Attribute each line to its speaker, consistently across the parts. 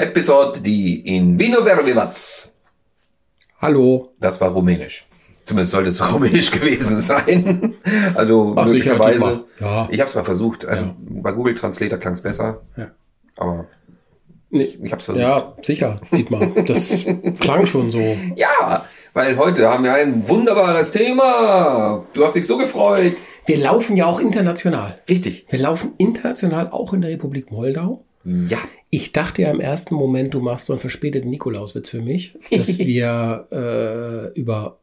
Speaker 1: Episode di In Vino Verde Was.
Speaker 2: Hallo.
Speaker 1: Das war rumänisch. Zumindest sollte es rumänisch gewesen sein. Also
Speaker 2: Ach,
Speaker 1: möglicherweise.
Speaker 2: die mal. Ja.
Speaker 1: Ich habe es mal versucht. Also
Speaker 2: Ja.
Speaker 1: bei Google Translator klang es besser.
Speaker 2: Ja.
Speaker 1: Aber
Speaker 2: Nee.
Speaker 1: ich habe es versucht.
Speaker 2: Ja, sicher, Dietmar. Das klang schon so.
Speaker 1: Ja, weil heute haben wir ein wunderbares Thema. Du hast dich so gefreut.
Speaker 2: Wir laufen ja auch international.
Speaker 1: Richtig.
Speaker 2: Wir laufen international auch in der Republik Moldau.
Speaker 1: Ja.
Speaker 2: Ich dachte ja im ersten Moment, du machst so einen verspäteten Nikolauswitz für mich, dass wir äh, über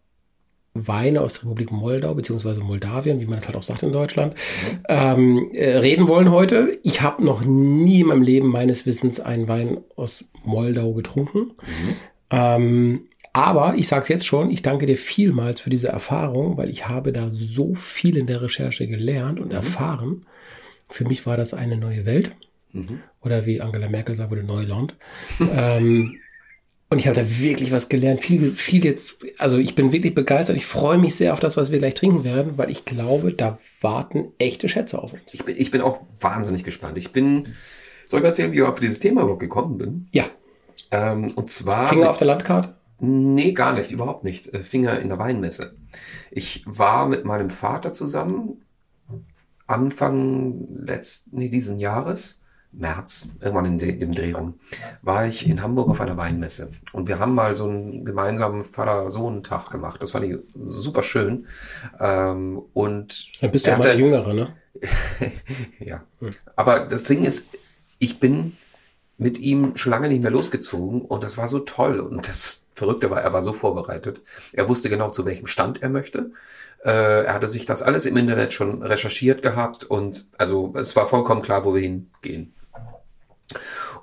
Speaker 2: Weine aus der Republik Moldau beziehungsweise Moldawien, wie man das halt auch sagt in Deutschland, ähm, äh, reden wollen heute. Ich habe noch nie in meinem Leben meines Wissens einen Wein aus Moldau getrunken. Ähm, aber ich sage es jetzt schon, ich danke dir vielmals für diese Erfahrung, weil ich habe da so viel in der Recherche gelernt und erfahren. Für mich war das eine neue Welt. Oder wie Angela Merkel sagen würde, Neuland. ähm, und ich habe da wirklich was gelernt. Viel, viel jetzt, also ich bin wirklich begeistert. Ich freue mich sehr auf das, was wir gleich trinken werden, weil ich glaube, da warten echte Schätze auf uns.
Speaker 1: Ich bin, ich bin auch wahnsinnig gespannt. Ich bin, soll ich mal erzählen, wie ich auf dieses Thema überhaupt gekommen bin?
Speaker 2: Ja,
Speaker 1: Ähm, und zwar.
Speaker 2: Finger auf der Landkarte.
Speaker 1: Nee, gar nicht, überhaupt nicht. Äh, Finger in der Weinmesse. Ich war mit meinem Vater zusammen Anfang letzten, nee, diesen Jahres, März, irgendwann in de, dem Dreh rum, war ich in Hamburg auf einer Weinmesse. Und wir haben mal so einen gemeinsamen Vater-Sohn-Tag gemacht. Das fand ich super schön. Ähm, und
Speaker 2: Dann bist du ja mal der Jüngere, ne?
Speaker 1: ja. Aber das Ding ist, ich bin mit ihm schon lange nicht mehr losgezogen und das war so toll. Und das Verrückte war, er war so vorbereitet. Er wusste genau, zu welchem Stand er möchte. Äh, er hatte sich das alles im Internet schon recherchiert gehabt und also es war vollkommen klar, wo wir hingehen.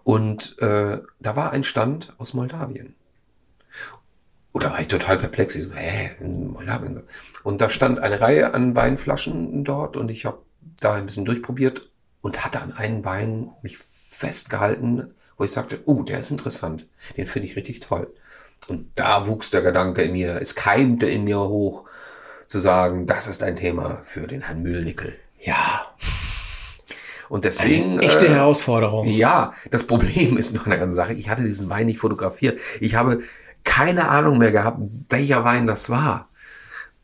Speaker 1: Und äh, da war ein Stand aus Moldawien. Oder war ich total perplex. Ich so, hä, in Moldawien? Und da stand eine Reihe an Weinflaschen dort und ich habe da ein bisschen durchprobiert und hatte an einen Wein mich festgehalten, wo ich sagte, oh, der ist interessant. Den finde ich richtig toll. Und da wuchs der Gedanke in mir, es keimte in mir hoch, zu sagen, das ist ein Thema für den Herrn Mühlnickel.
Speaker 2: Ja,
Speaker 1: Und deswegen.
Speaker 2: echte
Speaker 1: äh,
Speaker 2: Herausforderung.
Speaker 1: ja, das Problem ist noch eine ganze Sache. Ich hatte diesen Wein nicht fotografiert. Ich habe keine Ahnung mehr gehabt, welcher Wein das war.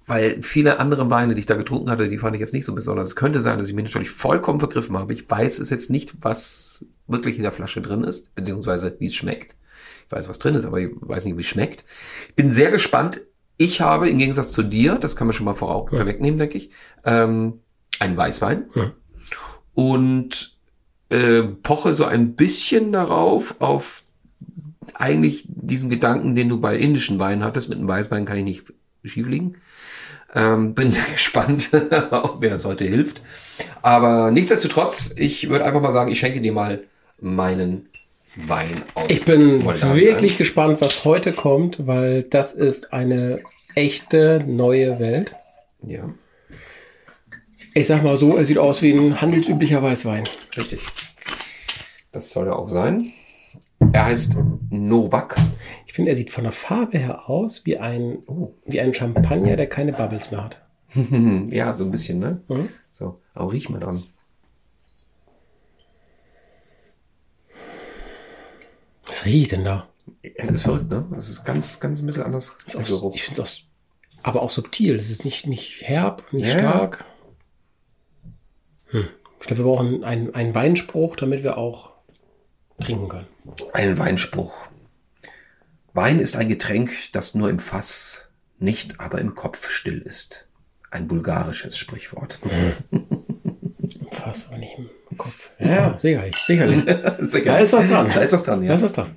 Speaker 1: Weil viele andere Weine, die ich da getrunken hatte, die fand ich jetzt nicht so besonders. Es könnte sein, dass ich mich natürlich vollkommen vergriffen habe. Ich weiß es jetzt nicht, was wirklich in der Flasche drin ist, beziehungsweise wie es schmeckt. Ich weiß, was drin ist, aber ich weiß nicht, wie es schmeckt. Bin sehr gespannt. Ich habe im Gegensatz zu dir, das kann man schon mal vorau- vorwegnehmen, denke ich, ähm, einen Weißwein
Speaker 2: Ja.
Speaker 1: Und äh, poche so ein bisschen darauf, auf eigentlich diesen Gedanken, den du bei indischen Weinen hattest. Mit einem Weißwein kann ich nicht schief liegen. Ähm, bin sehr gespannt, ob mir das heute hilft. Aber nichtsdestotrotz, ich würde einfach mal sagen, ich schenke dir mal meinen Wein aus.
Speaker 2: Ich bin wirklich gespannt, was heute kommt, weil das ist eine echte neue Welt.
Speaker 1: Ja,
Speaker 2: Ich sag mal so, es sieht aus wie ein handelsüblicher Weißwein.
Speaker 1: richtig. Das soll er auch sein. Er heißt Novak.
Speaker 2: Ich finde, er sieht von der Farbe her aus wie ein,
Speaker 1: Oh.
Speaker 2: wie ein Champagner, der keine Bubbles mehr hat.
Speaker 1: ja, so ein bisschen, ne?
Speaker 2: Mhm.
Speaker 1: So, aber riech mal dran.
Speaker 2: Was riecht denn da?
Speaker 1: Ja, das ist verrückt, ne? Das ist ganz, ganz ein bisschen anders.
Speaker 2: Ist auch, ich finde es aber auch subtil. Es ist nicht, nicht herb, nicht
Speaker 1: Ja.
Speaker 2: stark. Ich glaube, wir brauchen einen, einen Weinspruch, damit wir auch trinken können.
Speaker 1: Ein Weinspruch. Wein ist ein Getränk, das nur im Fass, nicht aber im Kopf still ist. Ein bulgarisches Sprichwort.
Speaker 2: Fass, aber nicht im Kopf. Ja, sicherlich, sicherlich.
Speaker 1: Sehr
Speaker 2: Da ist was dran.
Speaker 1: Da ist was dran,
Speaker 2: Da
Speaker 1: ja.
Speaker 2: ist was dran.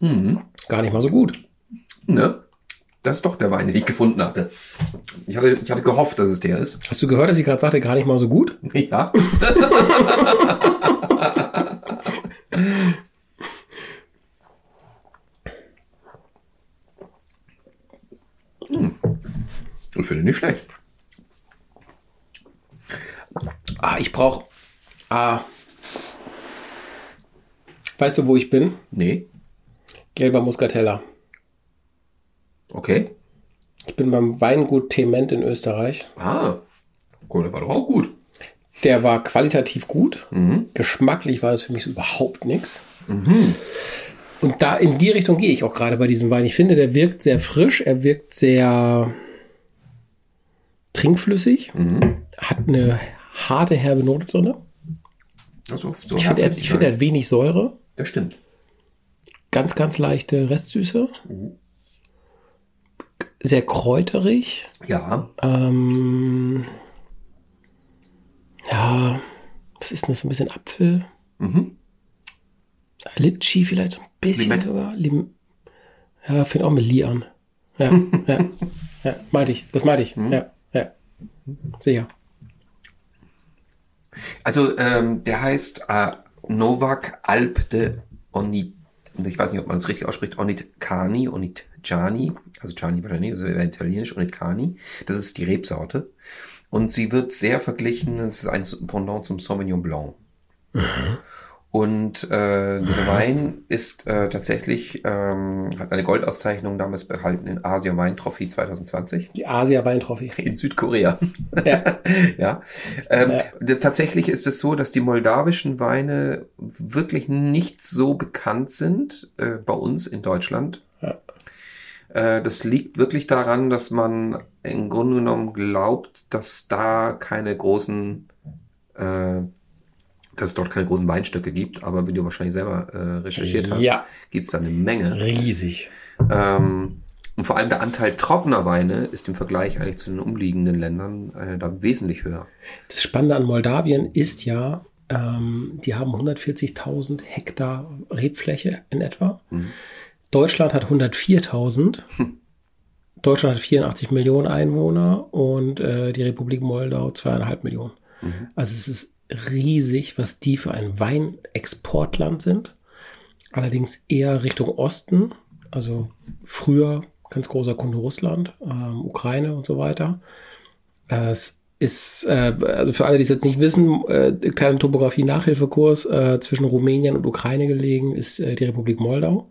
Speaker 1: Mhm.
Speaker 2: Gar nicht mal so gut.
Speaker 1: Ne? Das ist doch der Wein, den ich gefunden hatte. Ich hatte, ich hatte gehofft, dass es der ist.
Speaker 2: Hast du gehört, dass ich gerade sagte, gar nicht mal so gut?
Speaker 1: Ja. hm. Ich finde nicht schlecht.
Speaker 2: Ah, ich brauche. Ah. Weißt du, wo ich bin?
Speaker 1: Nee.
Speaker 2: Gelber Muscatella.
Speaker 1: Okay.
Speaker 2: Ich bin beim Weingut Tement in Österreich.
Speaker 1: Ah. Cool, der war doch auch gut.
Speaker 2: Der war qualitativ gut. Geschmacklich war das für mich so überhaupt nichts. Und da in die Richtung gehe ich auch gerade bei diesem Wein. Ich finde, der wirkt sehr frisch, er wirkt sehr trinkflüssig, hat eine harte, herbe Note drin.
Speaker 1: Also, so
Speaker 2: Ich finde, er, ich finde, er hat wenig Säure,
Speaker 1: Das stimmt.
Speaker 2: ganz, ganz leichte Restsüße. Sehr kräuterig.
Speaker 1: Ja,
Speaker 2: Ähm, ja, was ist denn das? So ein bisschen Apfel? Litschi vielleicht so ein bisschen
Speaker 1: Limette.
Speaker 2: sogar. Lim ja, fängt auch mit Li an. Ja, ja, ja, meinte ich. Das meinte ich. Ja, ja. Sicher.
Speaker 1: also ähm, der heißt äh, Novak Alp de Onit. Ich weiß nicht, ob man es richtig ausspricht. Onitkani, Onitjani. Also Chani wahrscheinlich, das wäre italienisch. Onitkani. Das ist die Rebsorte. Und sie wird sehr verglichen. Es ist ein Pendant zum Sauvignon Blanc. Und äh, dieser Wein ist äh, tatsächlich, ähm, hat eine Goldauszeichnung damals behalten in Asia Wein Trophy 2020
Speaker 2: Die Asia Weintrophy.
Speaker 1: in Südkorea.
Speaker 2: Ja.
Speaker 1: ja. Ähm,
Speaker 2: Ja.
Speaker 1: Tatsächlich ist es so, dass die moldawischen Weine wirklich nicht so bekannt sind äh, bei uns in Deutschland.
Speaker 2: Ja.
Speaker 1: Äh, das liegt wirklich daran, dass man im Grunde genommen glaubt, dass da keine großen, äh, dass es dort keine großen Weinstöcke gibt. Aber wie du wahrscheinlich selber äh, recherchiert hast,
Speaker 2: Ja.
Speaker 1: gibt es da eine Menge.
Speaker 2: Riesig.
Speaker 1: Ähm, und vor allem der Anteil trockener Weine ist im Vergleich eigentlich zu den umliegenden Ländern äh, da wesentlich höher.
Speaker 2: Das Spannende an Moldawien ist ja, ähm, die haben 140.000 Hektar Rebfläche in etwa. Deutschland hat 104.000. Deutschland hat 84 Millionen Einwohner und äh, die Republik Moldau zweieinhalb Millionen. Also es ist riesig, was die für ein Weinexportland sind. Allerdings eher Richtung Osten, also früher ganz großer Kunde Russland, ähm, Ukraine und so weiter. Es ist, äh, also für alle, die es jetzt nicht wissen, äh, kleiner Topografie-Nachhilfekurs äh, zwischen Rumänien und Ukraine gelegen ist äh, die Republik Moldau.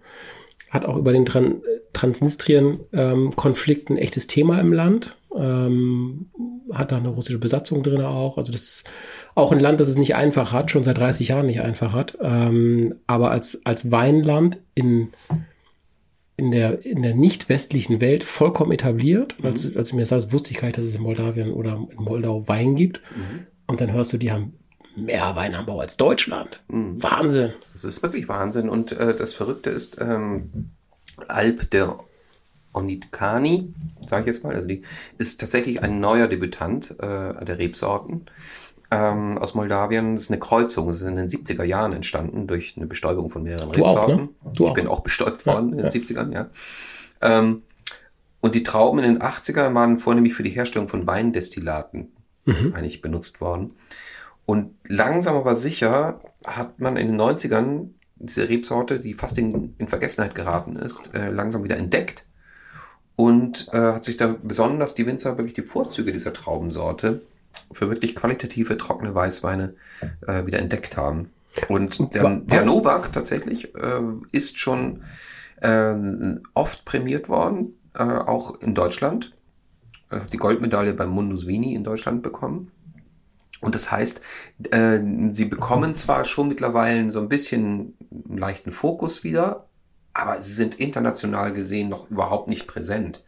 Speaker 2: Hat auch über den Tran Transnistrien-Konflikt ein echtes Thema im Land. Ähm, hat da eine russische Besatzung drin auch. Also das ist auch ein Land, das es nicht einfach hat, schon seit 30 Jahren nicht einfach hat. Ähm, aber als, als Weinland in, in der, in der nicht westlichen Welt vollkommen etabliert. Und Als, als du mir sagst, wusste ich gar nicht, dass es in Moldawien oder in Moldau Wein gibt. Und dann hörst du, die haben mehr Weinanbau als Deutschland. Wahnsinn.
Speaker 1: Das ist wirklich Wahnsinn. Und äh, das Verrückte ist, ähm, Alp der Onitkani, sage ich jetzt mal, also die ist tatsächlich ein neuer Debütant äh, der Rebsorten ähm, aus Moldawien. Das ist eine Kreuzung. Das ist in den 70er Jahren entstanden durch eine Bestäubung von mehreren
Speaker 2: Du auch,
Speaker 1: Rebsorten.
Speaker 2: ne? Du
Speaker 1: ich
Speaker 2: auch.
Speaker 1: bin auch bestäubt worden in
Speaker 2: ja.
Speaker 1: den 70ern, ja. Ähm, und die Trauben in den 80ern waren vornehmlich für die Herstellung von Weindestillaten
Speaker 2: Mhm.
Speaker 1: eigentlich benutzt worden. Und langsam aber sicher hat man in den 90ern diese Rebsorte, die fast in, in Vergessenheit geraten ist, äh, langsam wieder entdeckt und äh, hat sich da besonnen, dass die Winzer wirklich die Vorzüge dieser Traubensorte für wirklich qualitative trockene Weißweine äh, wieder entdeckt haben. Und der, der Novak tatsächlich äh, ist schon äh, oft prämiert worden, äh, auch in Deutschland. Er hat die Goldmedaille beim Mundus Vini in Deutschland bekommen. Und das heißt, äh, sie bekommen zwar schon mittlerweile so ein bisschen einen leichten Fokus wieder, aber sie sind international gesehen noch überhaupt nicht präsent,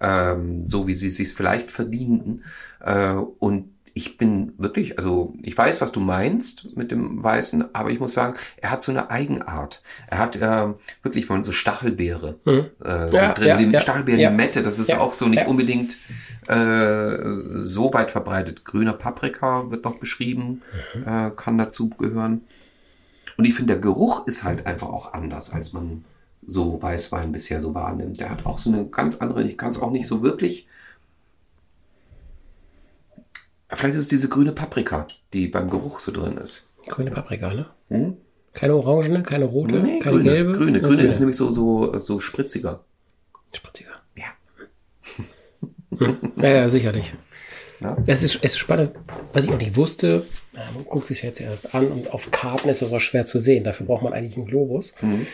Speaker 1: ähm, so wie sie es sich vielleicht verdienten. Äh, und ich bin wirklich, also ich weiß, was du meinst mit dem Weißen, aber ich muss sagen, er hat so eine Eigenart. Er hat ähm, wirklich, wenn man so Stachelbeere
Speaker 2: Mhm.
Speaker 1: äh, so
Speaker 2: Ja,
Speaker 1: drin,
Speaker 2: ja,
Speaker 1: die
Speaker 2: ja,
Speaker 1: Stachelbeeren,
Speaker 2: ja.
Speaker 1: Limette, das ist
Speaker 2: Ja,
Speaker 1: auch so nicht unbedingt äh, so weit verbreitet. Grüner Paprika wird noch beschrieben,
Speaker 2: Mhm.
Speaker 1: äh, kann dazu gehören. Und ich finde, der Geruch ist halt einfach auch anders, als man so Weißwein bisher so wahrnimmt. Der hat auch so eine ganz andere, ich kann es auch nicht so wirklich. Vielleicht ist es diese grüne Paprika, die beim Geruch so drin ist.
Speaker 2: Grüne Paprika, ne?
Speaker 1: Hm?
Speaker 2: Keine orangene, keine rote,
Speaker 1: Nee,
Speaker 2: keine
Speaker 1: grüne,
Speaker 2: gelbe.
Speaker 1: grüne. Grüne ist nämlich so, so, so spritziger.
Speaker 2: Spritziger.
Speaker 1: Ja.
Speaker 2: Ja, ja, sicherlich.
Speaker 1: Ja.
Speaker 2: Es ist, es ist spannend, was ich auch nicht wusste. Man guckt sich jetzt erst an und auf Karten ist das auch schwer zu sehen. Dafür braucht man eigentlich einen Globus.
Speaker 1: Mhm.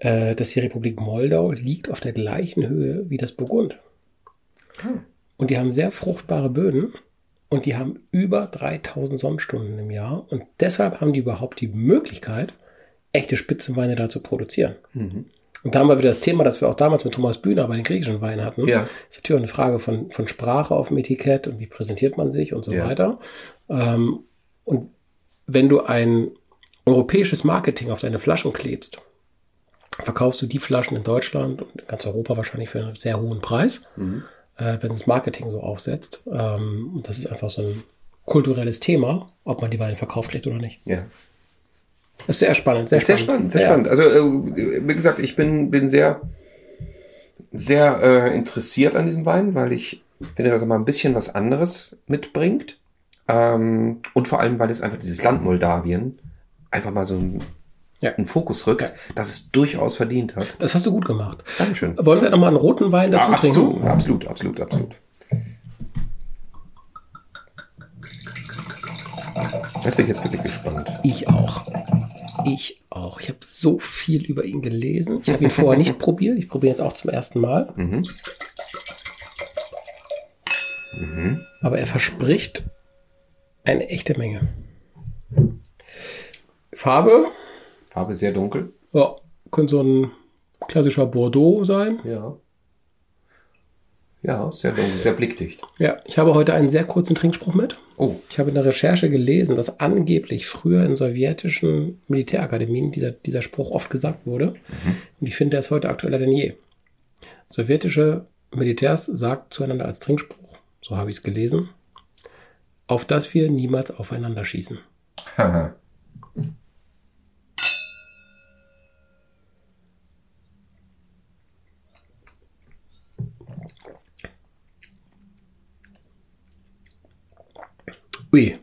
Speaker 2: Äh, dass die Republik Moldau liegt auf der gleichen Höhe wie das Burgund.
Speaker 1: Ah.
Speaker 2: Und die haben sehr fruchtbare Böden. und die haben über 3000 Sonnenstunden im Jahr und deshalb haben die überhaupt die Möglichkeit, echte Spitzenweine da zu produzieren.
Speaker 1: Mhm.
Speaker 2: Und da haben wir wieder das Thema, das wir auch damals mit Thomas Bühner bei den griechischen Weinen hatten.
Speaker 1: Ja.
Speaker 2: ist natürlich auch eine Frage von, von Sprache auf dem Etikett und wie präsentiert man sich und so
Speaker 1: Ja.
Speaker 2: weiter. Ähm, und wenn du ein europäisches Marketing auf deine Flaschen klebst, verkaufst du die Flaschen in Deutschland und in ganz Europa wahrscheinlich für einen sehr hohen Preis, äh, wenn das Marketing so aufsetzt. Ähm, und das ist einfach so ein kulturelles Thema, ob man die Weine verkauft kriegt oder nicht.
Speaker 1: Ja.
Speaker 2: Das ist sehr spannend.
Speaker 1: Sehr spannend, sehr
Speaker 2: Ja.
Speaker 1: spannend. Also, äh, wie gesagt, ich bin, bin sehr, sehr äh, interessiert an diesem Wein, weil ich finde, dass er mal ein bisschen was anderes mitbringt. Ähm, und vor allem, weil es einfach dieses Land Moldawien einfach mal so ein,
Speaker 2: Ja.
Speaker 1: einen Fokus rückt,
Speaker 2: Ja.
Speaker 1: dass es durchaus verdient hat.
Speaker 2: Das hast du gut gemacht.
Speaker 1: Dankeschön.
Speaker 2: Wollen wir nochmal einen roten Wein dazu
Speaker 1: Ah,
Speaker 2: trinken?
Speaker 1: absolut, absolut, absolut, absolut. Jetzt bin ich jetzt wirklich gespannt.
Speaker 2: Ich auch. Ich auch. Ich habe so viel über ihn gelesen. Ich habe ihn vorher nicht probiert. Ich probiere jetzt auch zum ersten Mal.
Speaker 1: Mhm.
Speaker 2: Aber er verspricht eine echte Menge. Farbe,
Speaker 1: Farbe sehr dunkel.
Speaker 2: ja, könnte so ein klassischer Bordeaux sein.
Speaker 1: Ja. Ja, sehr dunkel, sehr blickdicht.
Speaker 2: Ja, ich habe heute einen sehr kurzen Trinkspruch mit.
Speaker 1: Oh,
Speaker 2: Ich habe in der Recherche gelesen, dass angeblich früher in sowjetischen Militärakademien dieser, dieser Spruch oft gesagt wurde. Und ich finde, er ist heute aktueller denn je. Sowjetische Militärs sagt zueinander als Trinkspruch, so habe ich es gelesen, auf dass wir niemals aufeinander schießen.
Speaker 1: haha.
Speaker 2: Ui.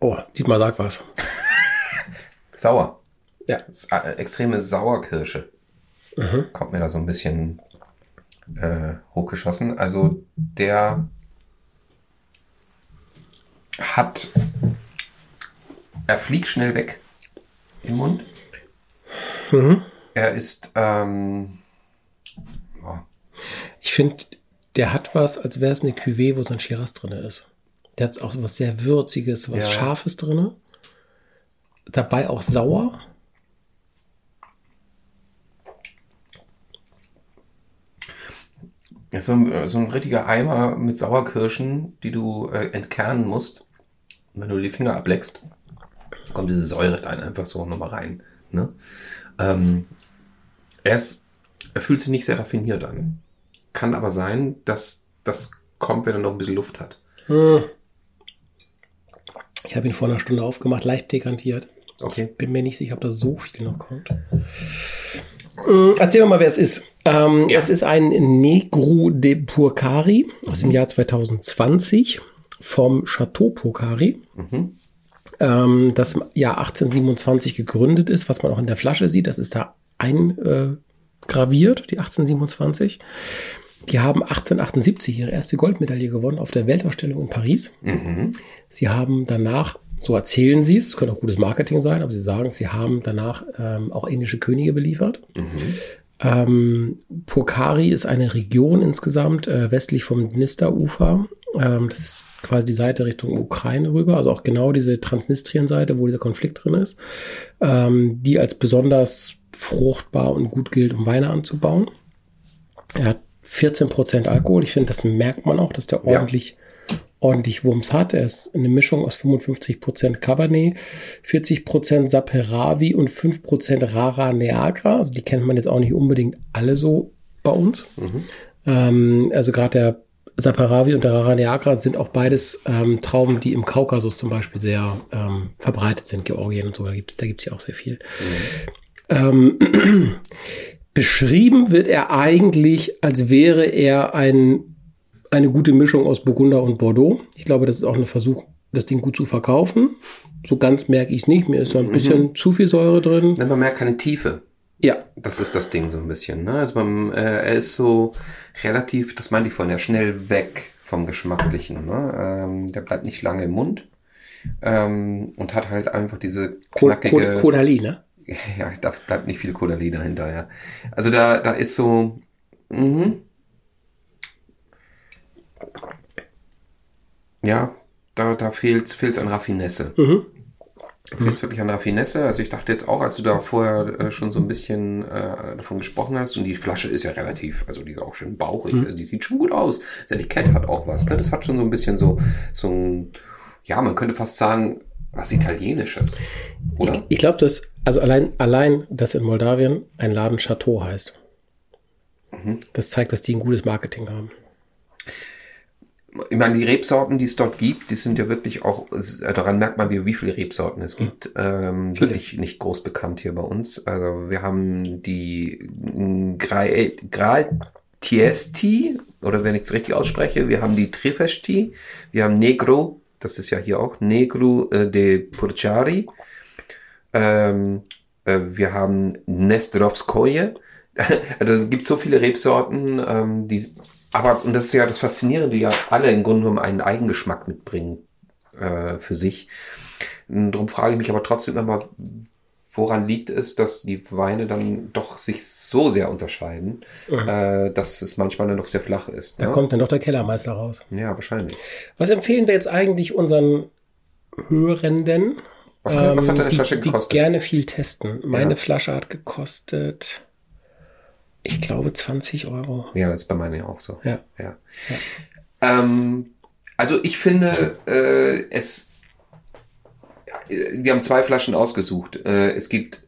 Speaker 2: Oh, diesmal sag was.
Speaker 1: Sauer.
Speaker 2: Ja.
Speaker 1: Äh, extreme Sauerkirsche. Kommt mir da so ein bisschen äh, hochgeschossen. Also der hat. Er fliegt schnell weg im Mund. Er ist. Ähm, ja,
Speaker 2: Ich finde, der hat was, als wäre es eine Cuvée, wo so ein Shiraz drin ist. Der hat auch so was sehr Würziges, was
Speaker 1: Ja.
Speaker 2: Scharfes drin. Dabei auch sauer.
Speaker 1: ist so ein, äh, so ein richtiger Eimer mit Sauerkirschen, die du äh, entkernen musst. Und wenn du die Finger ableckst, kommt diese Säure dann einfach so nochmal rein. Ne? Ähm, er, ist, er fühlt sich nicht sehr raffiniert an. Kann aber sein, dass das kommt, wenn er noch ein bisschen Luft hat.
Speaker 2: Hm. Ich habe ihn vor einer Stunde aufgemacht, leicht dekantiert.
Speaker 1: Okay.
Speaker 2: Bin mir nicht sicher, ob da so viel noch kommt. Mm, Erzähl doch mal, wer es ist. Ähm,
Speaker 1: Ja.
Speaker 2: Es ist ein Negro de Purcari aus dem Jahr 2020 vom Chateau Purcari, ähm, das im Jahr 1827 gegründet ist, was man auch in der Flasche sieht. Das ist da eingraviert, äh, graviert, die 1827. Die haben 1878 ihre erste Goldmedaille gewonnen auf der Weltausstellung in Paris. Sie haben danach, so erzählen sie es, es könnte auch gutes Marketing sein, aber sie sagen, sie haben danach ähm, auch indische Könige beliefert. Ähm, Pokhari ist eine Region insgesamt äh, westlich vom Dnisterufer. Ähm, das ist quasi die Seite Richtung Ukraine rüber, also auch genau diese Transnistrien-Seite, wo dieser Konflikt drin ist, ähm, die als besonders fruchtbar und gut gilt, um Weine anzubauen. Er hat 14% Alkohol. Ich finde, das merkt man auch, dass der
Speaker 1: Ja.
Speaker 2: ordentlich, ordentlich Wumms hat. Er ist eine Mischung aus 55% Cabernet, 40% Saperavi und 5% Rara Neagra. Also die kennt man jetzt auch nicht unbedingt alle so bei uns. Ähm, also gerade der Saperavi und der Rara Neagra sind auch beides ähm, Trauben, die im Kaukasus zum Beispiel sehr ähm, verbreitet sind, Georgien und so. Da gibt gibt's ja auch sehr viel. Ähm, beschrieben wird er eigentlich, als wäre er ein, eine gute Mischung aus Burgunder und Bordeaux. Ich glaube, das ist auch ein Versuch, das Ding gut zu verkaufen. So ganz merke ich es nicht. Mir ist so ein bisschen zu viel Säure drin.
Speaker 1: Dann man merkt keine Tiefe.
Speaker 2: Ja,
Speaker 1: Das ist das Ding so ein bisschen. Ne? Also man, äh, er ist so relativ, das meinte ich vorhin, ja schnell weg vom Geschmacklichen. Ne? Ähm, der bleibt nicht lange im Mund ähm, und hat halt einfach diese knackige...
Speaker 2: Ko- Kodali, ne?
Speaker 1: Ja, da bleibt nicht viel Kodali dahinter, ja. Also da, da ist so, mhm. Ja, da, da fehlt es an Raffinesse.
Speaker 2: Mhm.
Speaker 1: Fehlt es wirklich an Raffinesse. Also ich dachte jetzt auch, als du da vorher äh, schon so ein bisschen äh, davon gesprochen hast, und die Flasche ist ja relativ, also die ist auch schön bauchig,
Speaker 2: Mhm.
Speaker 1: also die sieht schon gut aus. Das Etikett hat auch was, ne? Das hat schon so ein bisschen so, so ein, ja, man könnte fast sagen, was Italienisches.
Speaker 2: Ich,
Speaker 1: Oder?
Speaker 2: ich glaube, dass, also allein, allein, dass in Moldawien ein Laden Chateau heißt.
Speaker 1: Mhm.
Speaker 2: Das zeigt, dass die ein gutes Marketing haben.
Speaker 1: Ich meine, die Rebsorten, die es dort gibt, die sind ja wirklich auch, daran merkt man, wie, wie viele Rebsorten es gibt. Ähm, wirklich nicht groß bekannt hier bei uns. Also wir haben die Gra- Gratiesti, oder wenn ich es richtig ausspreche, wir haben die Trifesti, wir haben Negro, das ist ja hier auch, Negro äh, de Purchari, ähm, äh, wir haben Nestrovskoje. Also es gibt so viele Rebsorten, ähm, die, aber, und das ist ja das Faszinierende, die ja alle im Grunde genommen einen Eigengeschmack mitbringen äh, für sich. Und Darum frage ich mich aber trotzdem immer, woran liegt es, dass die Weine dann doch sich so sehr unterscheiden, äh, dass es manchmal dann doch sehr flach ist.
Speaker 2: Da
Speaker 1: ne?
Speaker 2: kommt dann doch der Kellermeister raus.
Speaker 1: ja, wahrscheinlich.
Speaker 2: Was empfehlen wir jetzt eigentlich unseren Hörenden?
Speaker 1: Was, was hat
Speaker 2: ähm,
Speaker 1: deine
Speaker 2: die,
Speaker 1: Flasche
Speaker 2: die
Speaker 1: gekostet?
Speaker 2: gerne viel testen. Meine
Speaker 1: Ja.
Speaker 2: Flasche hat gekostet, ich glaube, 20 Euro.
Speaker 1: Ja, das ist bei meiner ja auch so.
Speaker 2: Ja.
Speaker 1: Ja. Ähm, also ich finde, äh, es. ja, Wir haben zwei Flaschen ausgesucht. Äh, es gibt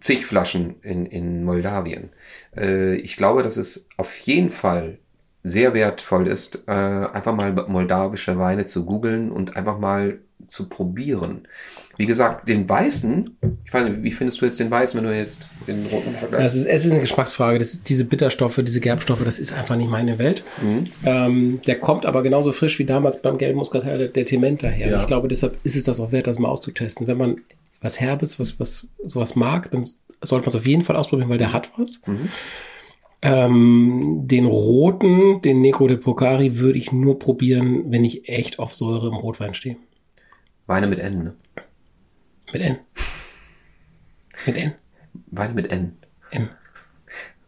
Speaker 1: zig Flaschen in, in Moldawien. Äh, ich glaube, dass es auf jeden Fall sehr wertvoll ist, äh, einfach mal moldawische Weine zu googeln und einfach mal zu probieren. Wie gesagt, den weißen, ich weiß nicht, wie findest du jetzt den weißen, wenn du jetzt den roten vergleichst?
Speaker 2: Es ist, es ist eine Geschmacksfrage. Das ist, diese Bitterstoffe, diese Gerbstoffe, das ist einfach nicht meine Welt.
Speaker 1: Mhm.
Speaker 2: Ähm, der kommt aber genauso frisch wie damals beim gelben Muscatel der, der Timenta her.
Speaker 1: Ja.
Speaker 2: Ich glaube, deshalb ist es das auch wert, das mal auszutesten. Wenn man was Herbes, was, was sowas mag, dann sollte man es auf jeden Fall ausprobieren, weil der hat was.
Speaker 1: Mhm.
Speaker 2: Ähm, den roten, den Negro de Pocari, würde ich nur probieren, wenn ich echt auf Säure im Rotwein stehe.
Speaker 1: Weine mit N, ne?
Speaker 2: Mit N. Mit N.
Speaker 1: Weine mit N.
Speaker 2: N.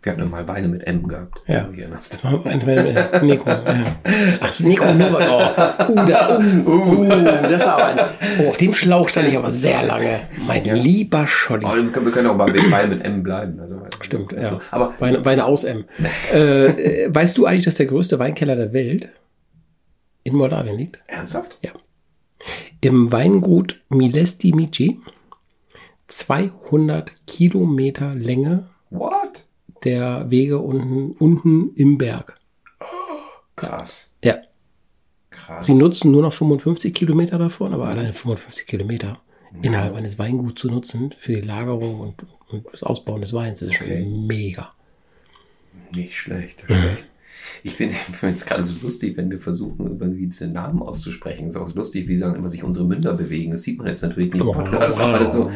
Speaker 1: Wir hatten ja mal Weine mit M gehabt.
Speaker 2: Ja.
Speaker 1: Du dich erinnerst.
Speaker 2: Nico, ja. Ach, Nico Novak. Oh, uh, da, uh, uh, das war aber ein, oh, auf dem Schlauch stand ich aber sehr lange. Mein lieber Scholli.
Speaker 1: Aber wir können, wir können auch mal mit Wein mit M bleiben. Also,
Speaker 2: Stimmt, ja.
Speaker 1: also, aber
Speaker 2: Weine, Weine aus M. äh, äh, weißt du eigentlich, dass der größte Weinkeller der Welt in Moldawien liegt?
Speaker 1: ernsthaft?
Speaker 2: Ja. Im Weingut Milesti Mici. 200 Kilometer Länge
Speaker 1: What?
Speaker 2: der Wege unten, unten im Berg.
Speaker 1: Krass.
Speaker 2: Ja.
Speaker 1: Krass.
Speaker 2: Sie nutzen nur noch 55 Kilometer davon, aber alleine 55 Kilometer innerhalb eines Weinguts zu nutzen für die Lagerung und, und das Ausbauen des Weins, das ist
Speaker 1: Okay.
Speaker 2: schon mega.
Speaker 1: Nicht schlecht, schlecht. Ich bin, es gerade so lustig, wenn wir versuchen, irgendwie diese Namen auszusprechen. Es ist auch so lustig, wie dann immer sich unsere Münder bewegen. Das sieht man jetzt natürlich nicht im Podcast, aber das so.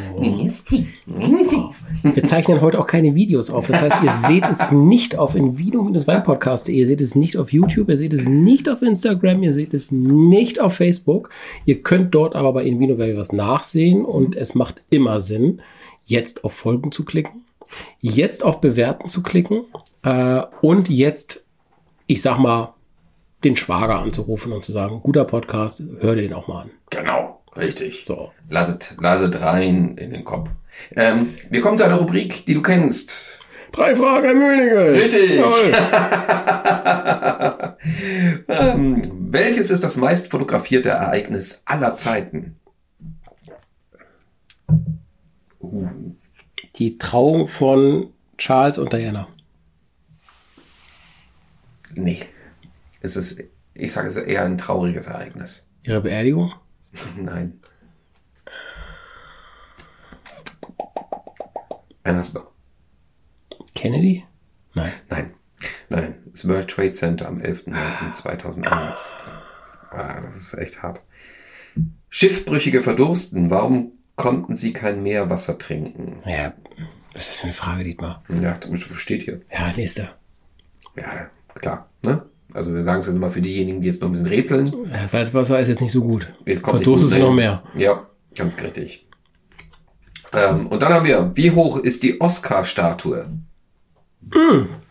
Speaker 2: Wir zeichnen heute auch keine Videos auf. Das heißt, ihr seht es nicht auf invino-weinpodcast.de, ihr seht es nicht auf YouTube, ihr seht es nicht auf Instagram, ihr seht es nicht auf Facebook. Ihr könnt dort aber bei Invino was nachsehen und es macht immer Sinn, jetzt auf Folgen zu klicken, jetzt auf Bewerten zu klicken äh, und jetzt, ich sag mal, den Schwager anzurufen und zu sagen, guter Podcast, hör dir den auch mal an.
Speaker 1: Genau, richtig.
Speaker 2: So.
Speaker 1: Lasset, lasset rein in den Kopf. Ähm, wir kommen zu einer Rubrik, die du kennst.
Speaker 2: Drei Fragen, Herr Mönige.
Speaker 1: Richtig. Ähm, welches ist das meist fotografierte Ereignis aller Zeiten? Uh,
Speaker 2: Die Trauung von Charles und Diana.
Speaker 1: Nee. Es ist, ich sage es ist eher ein trauriges Ereignis.
Speaker 2: Ihre Beerdigung?
Speaker 1: Nein. Ein hast du.
Speaker 2: Kennedy? Nein.
Speaker 1: Nein. Nein. Das World Trade Center am 11.09.2001. Ah, das ist echt hart. Schiffbrüchige verdursten. Warum konnten sie kein Meerwasser trinken?
Speaker 2: Ja, was ist das für eine Frage, Dietmar?
Speaker 1: Ja, das steht hier.
Speaker 2: Ja, nächster.
Speaker 1: Ja, klar. Ne? Also wir sagen es jetzt mal für diejenigen, die jetzt noch ein bisschen rätseln.
Speaker 2: Salzwasser ist jetzt nicht so gut.
Speaker 1: Jetzt kommt
Speaker 2: Verdurst
Speaker 1: nicht
Speaker 2: es
Speaker 1: gut,
Speaker 2: noch mehr.
Speaker 1: Ja, ganz richtig. Ähm, und dann haben wir, wie hoch ist die Oscar-Statue?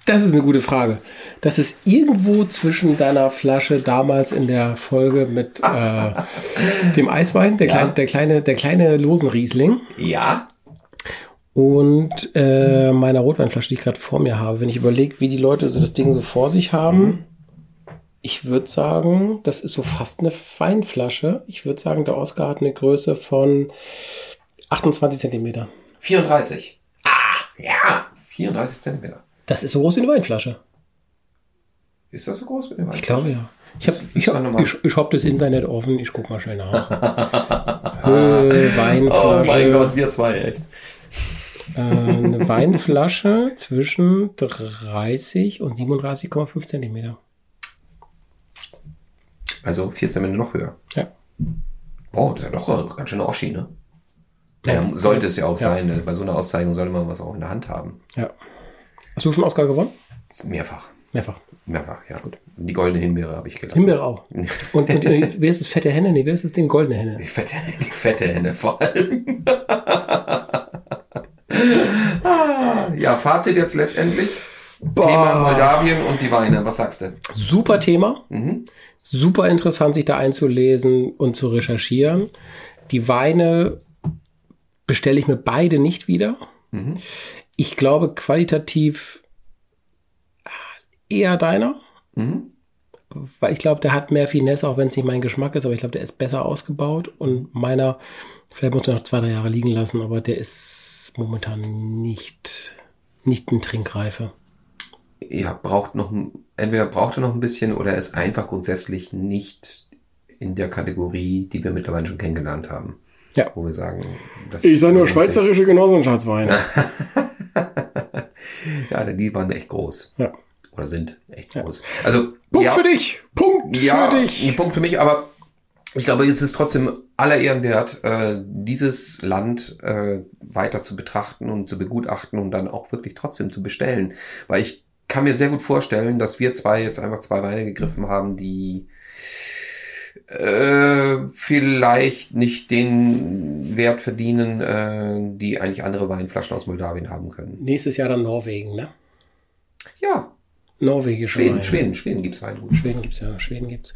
Speaker 2: Das ist eine gute Frage. Das ist irgendwo zwischen deiner Flasche damals in der Folge mit äh, dem Eiswein, der,
Speaker 1: Ja.
Speaker 2: kleine, der kleine, der kleine Losenriesling
Speaker 1: Ja.
Speaker 2: Und äh, meiner Rotweinflasche, die ich gerade vor mir habe. Wenn ich überlege, wie die Leute so das Ding so vor sich haben, ich würde sagen, das ist so fast eine Weinflasche. Ich würde sagen, der Oscar hat eine Größe von 28 Zentimeter.
Speaker 1: 34. Ah, ja. 34 Zentimeter.
Speaker 2: Das ist so groß wie eine Weinflasche.
Speaker 1: Ist das so groß mit dem
Speaker 2: Ich glaube ja. Ich habe
Speaker 1: Das
Speaker 2: ich hab, ich, ich hab das Internet offen, ich guck mal schnell nach. Höhe, Weinflasche.
Speaker 1: Oh wir zwei, echt.
Speaker 2: Äh, eine Weinflasche zwischen 30 und 37,5 Zentimeter.
Speaker 1: Also 14 Minuten noch höher.
Speaker 2: Ja.
Speaker 1: Wow, das ist ja doch ein ganz schöner Oschi, ne? Ja, sollte es ja auch
Speaker 2: Ja.
Speaker 1: sein. ne? Bei so einer Auszeichnung sollte man was auch in der Hand haben.
Speaker 2: ja. Hast du schon Oscar gewonnen?
Speaker 1: Mehrfach.
Speaker 2: Mehrfach.
Speaker 1: Mehrfach, ja gut. Die goldene Himbeere habe ich gelassen.
Speaker 2: Himbeere auch. Und, und, und wer ist das fette Henne? Nee, wer ist das Ding? Goldene Henne.
Speaker 1: Die fette, die fette Henne vor allem. Ja, Fazit jetzt letztendlich. Thema Moldawien und die Weine. Was sagst du?
Speaker 2: Super Thema.
Speaker 1: Mhm.
Speaker 2: Super interessant, sich da einzulesen und zu recherchieren. Die Weine bestelle ich mir beide nicht wieder.
Speaker 1: Mhm.
Speaker 2: Ich glaube, qualitativ äh, eher deiner.
Speaker 1: Mhm.
Speaker 2: Weil ich glaube, der hat mehr Finesse, auch wenn es nicht mein Geschmack ist, aber ich glaube, der ist besser ausgebaut. Und meiner, vielleicht muss man noch zwei, drei Jahre liegen lassen, aber der ist momentan nicht, nicht in Trinkreife.
Speaker 1: Ja, braucht noch, ein- entweder braucht er noch ein bisschen oder ist einfach grundsätzlich nicht in der Kategorie, die wir mittlerweile schon kennengelernt haben.
Speaker 2: Ja.
Speaker 1: Wo wir sagen, das
Speaker 2: Ich sage nur schweizerische Genossenschaftsweine.
Speaker 1: Ja, die waren echt groß.
Speaker 2: Ja.
Speaker 1: Oder sind echt groß. Also,
Speaker 2: Punkt
Speaker 1: ja,
Speaker 2: für dich! Punkt
Speaker 1: ja,
Speaker 2: für dich!
Speaker 1: ein Punkt für mich, aber ich glaube, es ist trotzdem aller Ehren wert, äh, dieses Land äh, weiter zu betrachten und zu begutachten und dann auch wirklich trotzdem zu bestellen. Weil ich kann mir sehr gut vorstellen, dass wir zwei jetzt einfach zwei Weine gegriffen haben, die äh, vielleicht nicht den Wert verdienen, äh, die eigentlich andere Weinflaschen aus Moldawien haben können.
Speaker 2: Nächstes Jahr dann Norwegen, ne?
Speaker 1: Ja,
Speaker 2: Norwegische
Speaker 1: Schweden,
Speaker 2: Weine.
Speaker 1: Schweden, Schweden gibt's Wein gut.
Speaker 2: Schweden gibt's ja, Schweden gibt's.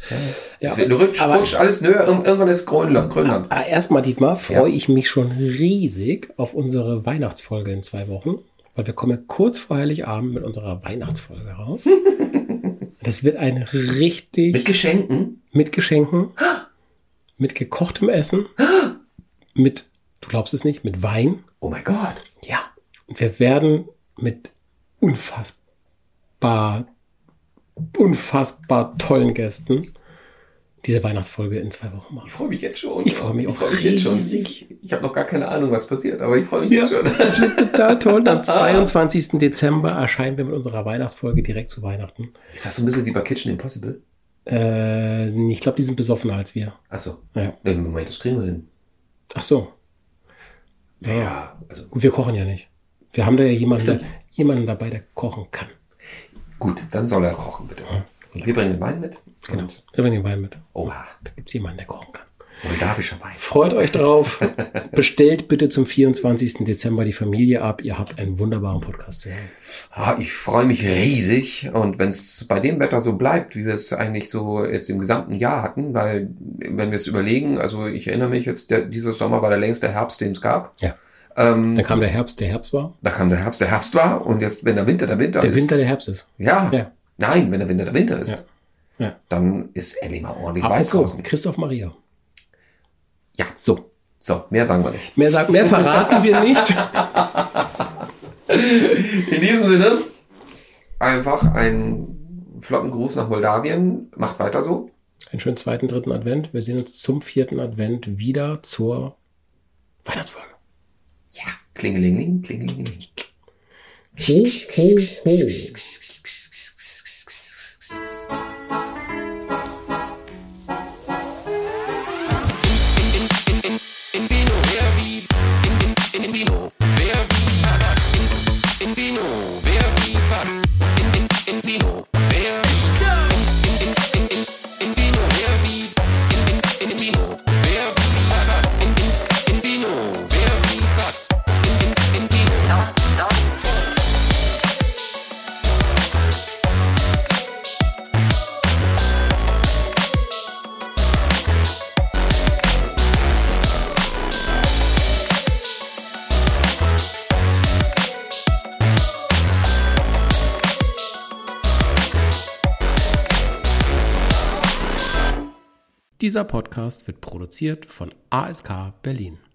Speaker 2: Ja,
Speaker 1: Es wird rutscht,
Speaker 2: aber-
Speaker 1: rutscht alles Ir- irgendwann ist Grönland. Grönland.
Speaker 2: Ah, Erstmal, Dietmar, freue
Speaker 1: Ja.
Speaker 2: ich mich schon riesig auf unsere Weihnachtsfolge in zwei Wochen, weil wir kommen ja kurz vor Heiligabend mit unserer Weihnachtsfolge raus. Das wird ein richtig
Speaker 1: Mit Geschenken.
Speaker 2: mit Geschenken, mit gekochtem Essen, mit, du glaubst es nicht, mit Wein.
Speaker 1: Oh mein Gott.
Speaker 2: Ja. Und wir werden mit unfassbar, unfassbar tollen Gästen diese Weihnachtsfolge in zwei Wochen machen.
Speaker 1: Ich freue mich jetzt schon.
Speaker 2: Ich freue mich auch
Speaker 1: freu mich jetzt schon.
Speaker 2: riesig.
Speaker 1: Ich, ich habe noch gar keine Ahnung, was passiert, aber ich freue mich jetzt schon.
Speaker 2: das wird total toll. Am 22. Dezember erscheinen wir mit unserer Weihnachtsfolge direkt zu Weihnachten.
Speaker 1: Ist das so ein bisschen wie bei Kitchen Impossible?
Speaker 2: Äh, ich glaube, die sind besoffener als wir.
Speaker 1: Achso.
Speaker 2: Ja.
Speaker 1: Nee, Moment, das kriegen wir hin.
Speaker 2: Ach so.
Speaker 1: Ja, also
Speaker 2: Gut, wir kochen ja nicht. Wir haben da ja jemanden, jemanden dabei, der kochen kann.
Speaker 1: Gut, dann soll er kochen, bitte. Wir bringen den Wein mit.
Speaker 2: Genau. Wir bringen den Wein mit.
Speaker 1: oha,
Speaker 2: Da gibt es jemanden, der kochen kann.
Speaker 1: moldawischer Wein.
Speaker 2: Freut euch drauf. Bestellt bitte zum 24. Dezember die Familie ab. Ihr habt einen wunderbaren Podcast zu hören.
Speaker 1: Ah, ich freue mich riesig und wenn es bei dem Wetter so bleibt, wie wir es eigentlich so jetzt im gesamten Jahr hatten, weil wenn wir es überlegen, also ich erinnere mich jetzt, der, dieser Sommer war der längste Herbst, den es gab.
Speaker 2: Ja.
Speaker 1: Ähm,
Speaker 2: Dann kam der Herbst, der Herbst war.
Speaker 1: da kam der Herbst, der Herbst war und jetzt, wenn der Winter der Winter
Speaker 2: Der
Speaker 1: ist.
Speaker 2: Winter, der Herbst ist.
Speaker 1: ja.
Speaker 2: Ja.
Speaker 1: Nein, wenn der Winter der Winter ist,
Speaker 2: Ja. Ja.
Speaker 1: dann ist endlich mal ordentlich Weiß draußen.
Speaker 2: Christoph Maria.
Speaker 1: Ja,
Speaker 2: So.
Speaker 1: so, mehr sagen wir nicht.
Speaker 2: Mehr, sagt, mehr verraten wir nicht.
Speaker 1: In diesem Sinne, einfach einen flotten Gruß nach Moldawien. Macht weiter so.
Speaker 2: Einen schönen zweiten, dritten Advent. Wir sehen uns zum vierten Advent wieder zur Weihnachtsfolge.
Speaker 1: Ja, klingelingeling, klingelingeling.
Speaker 2: Ho, ho, ho. Dieser Podcast wird produziert von ASK Berlin.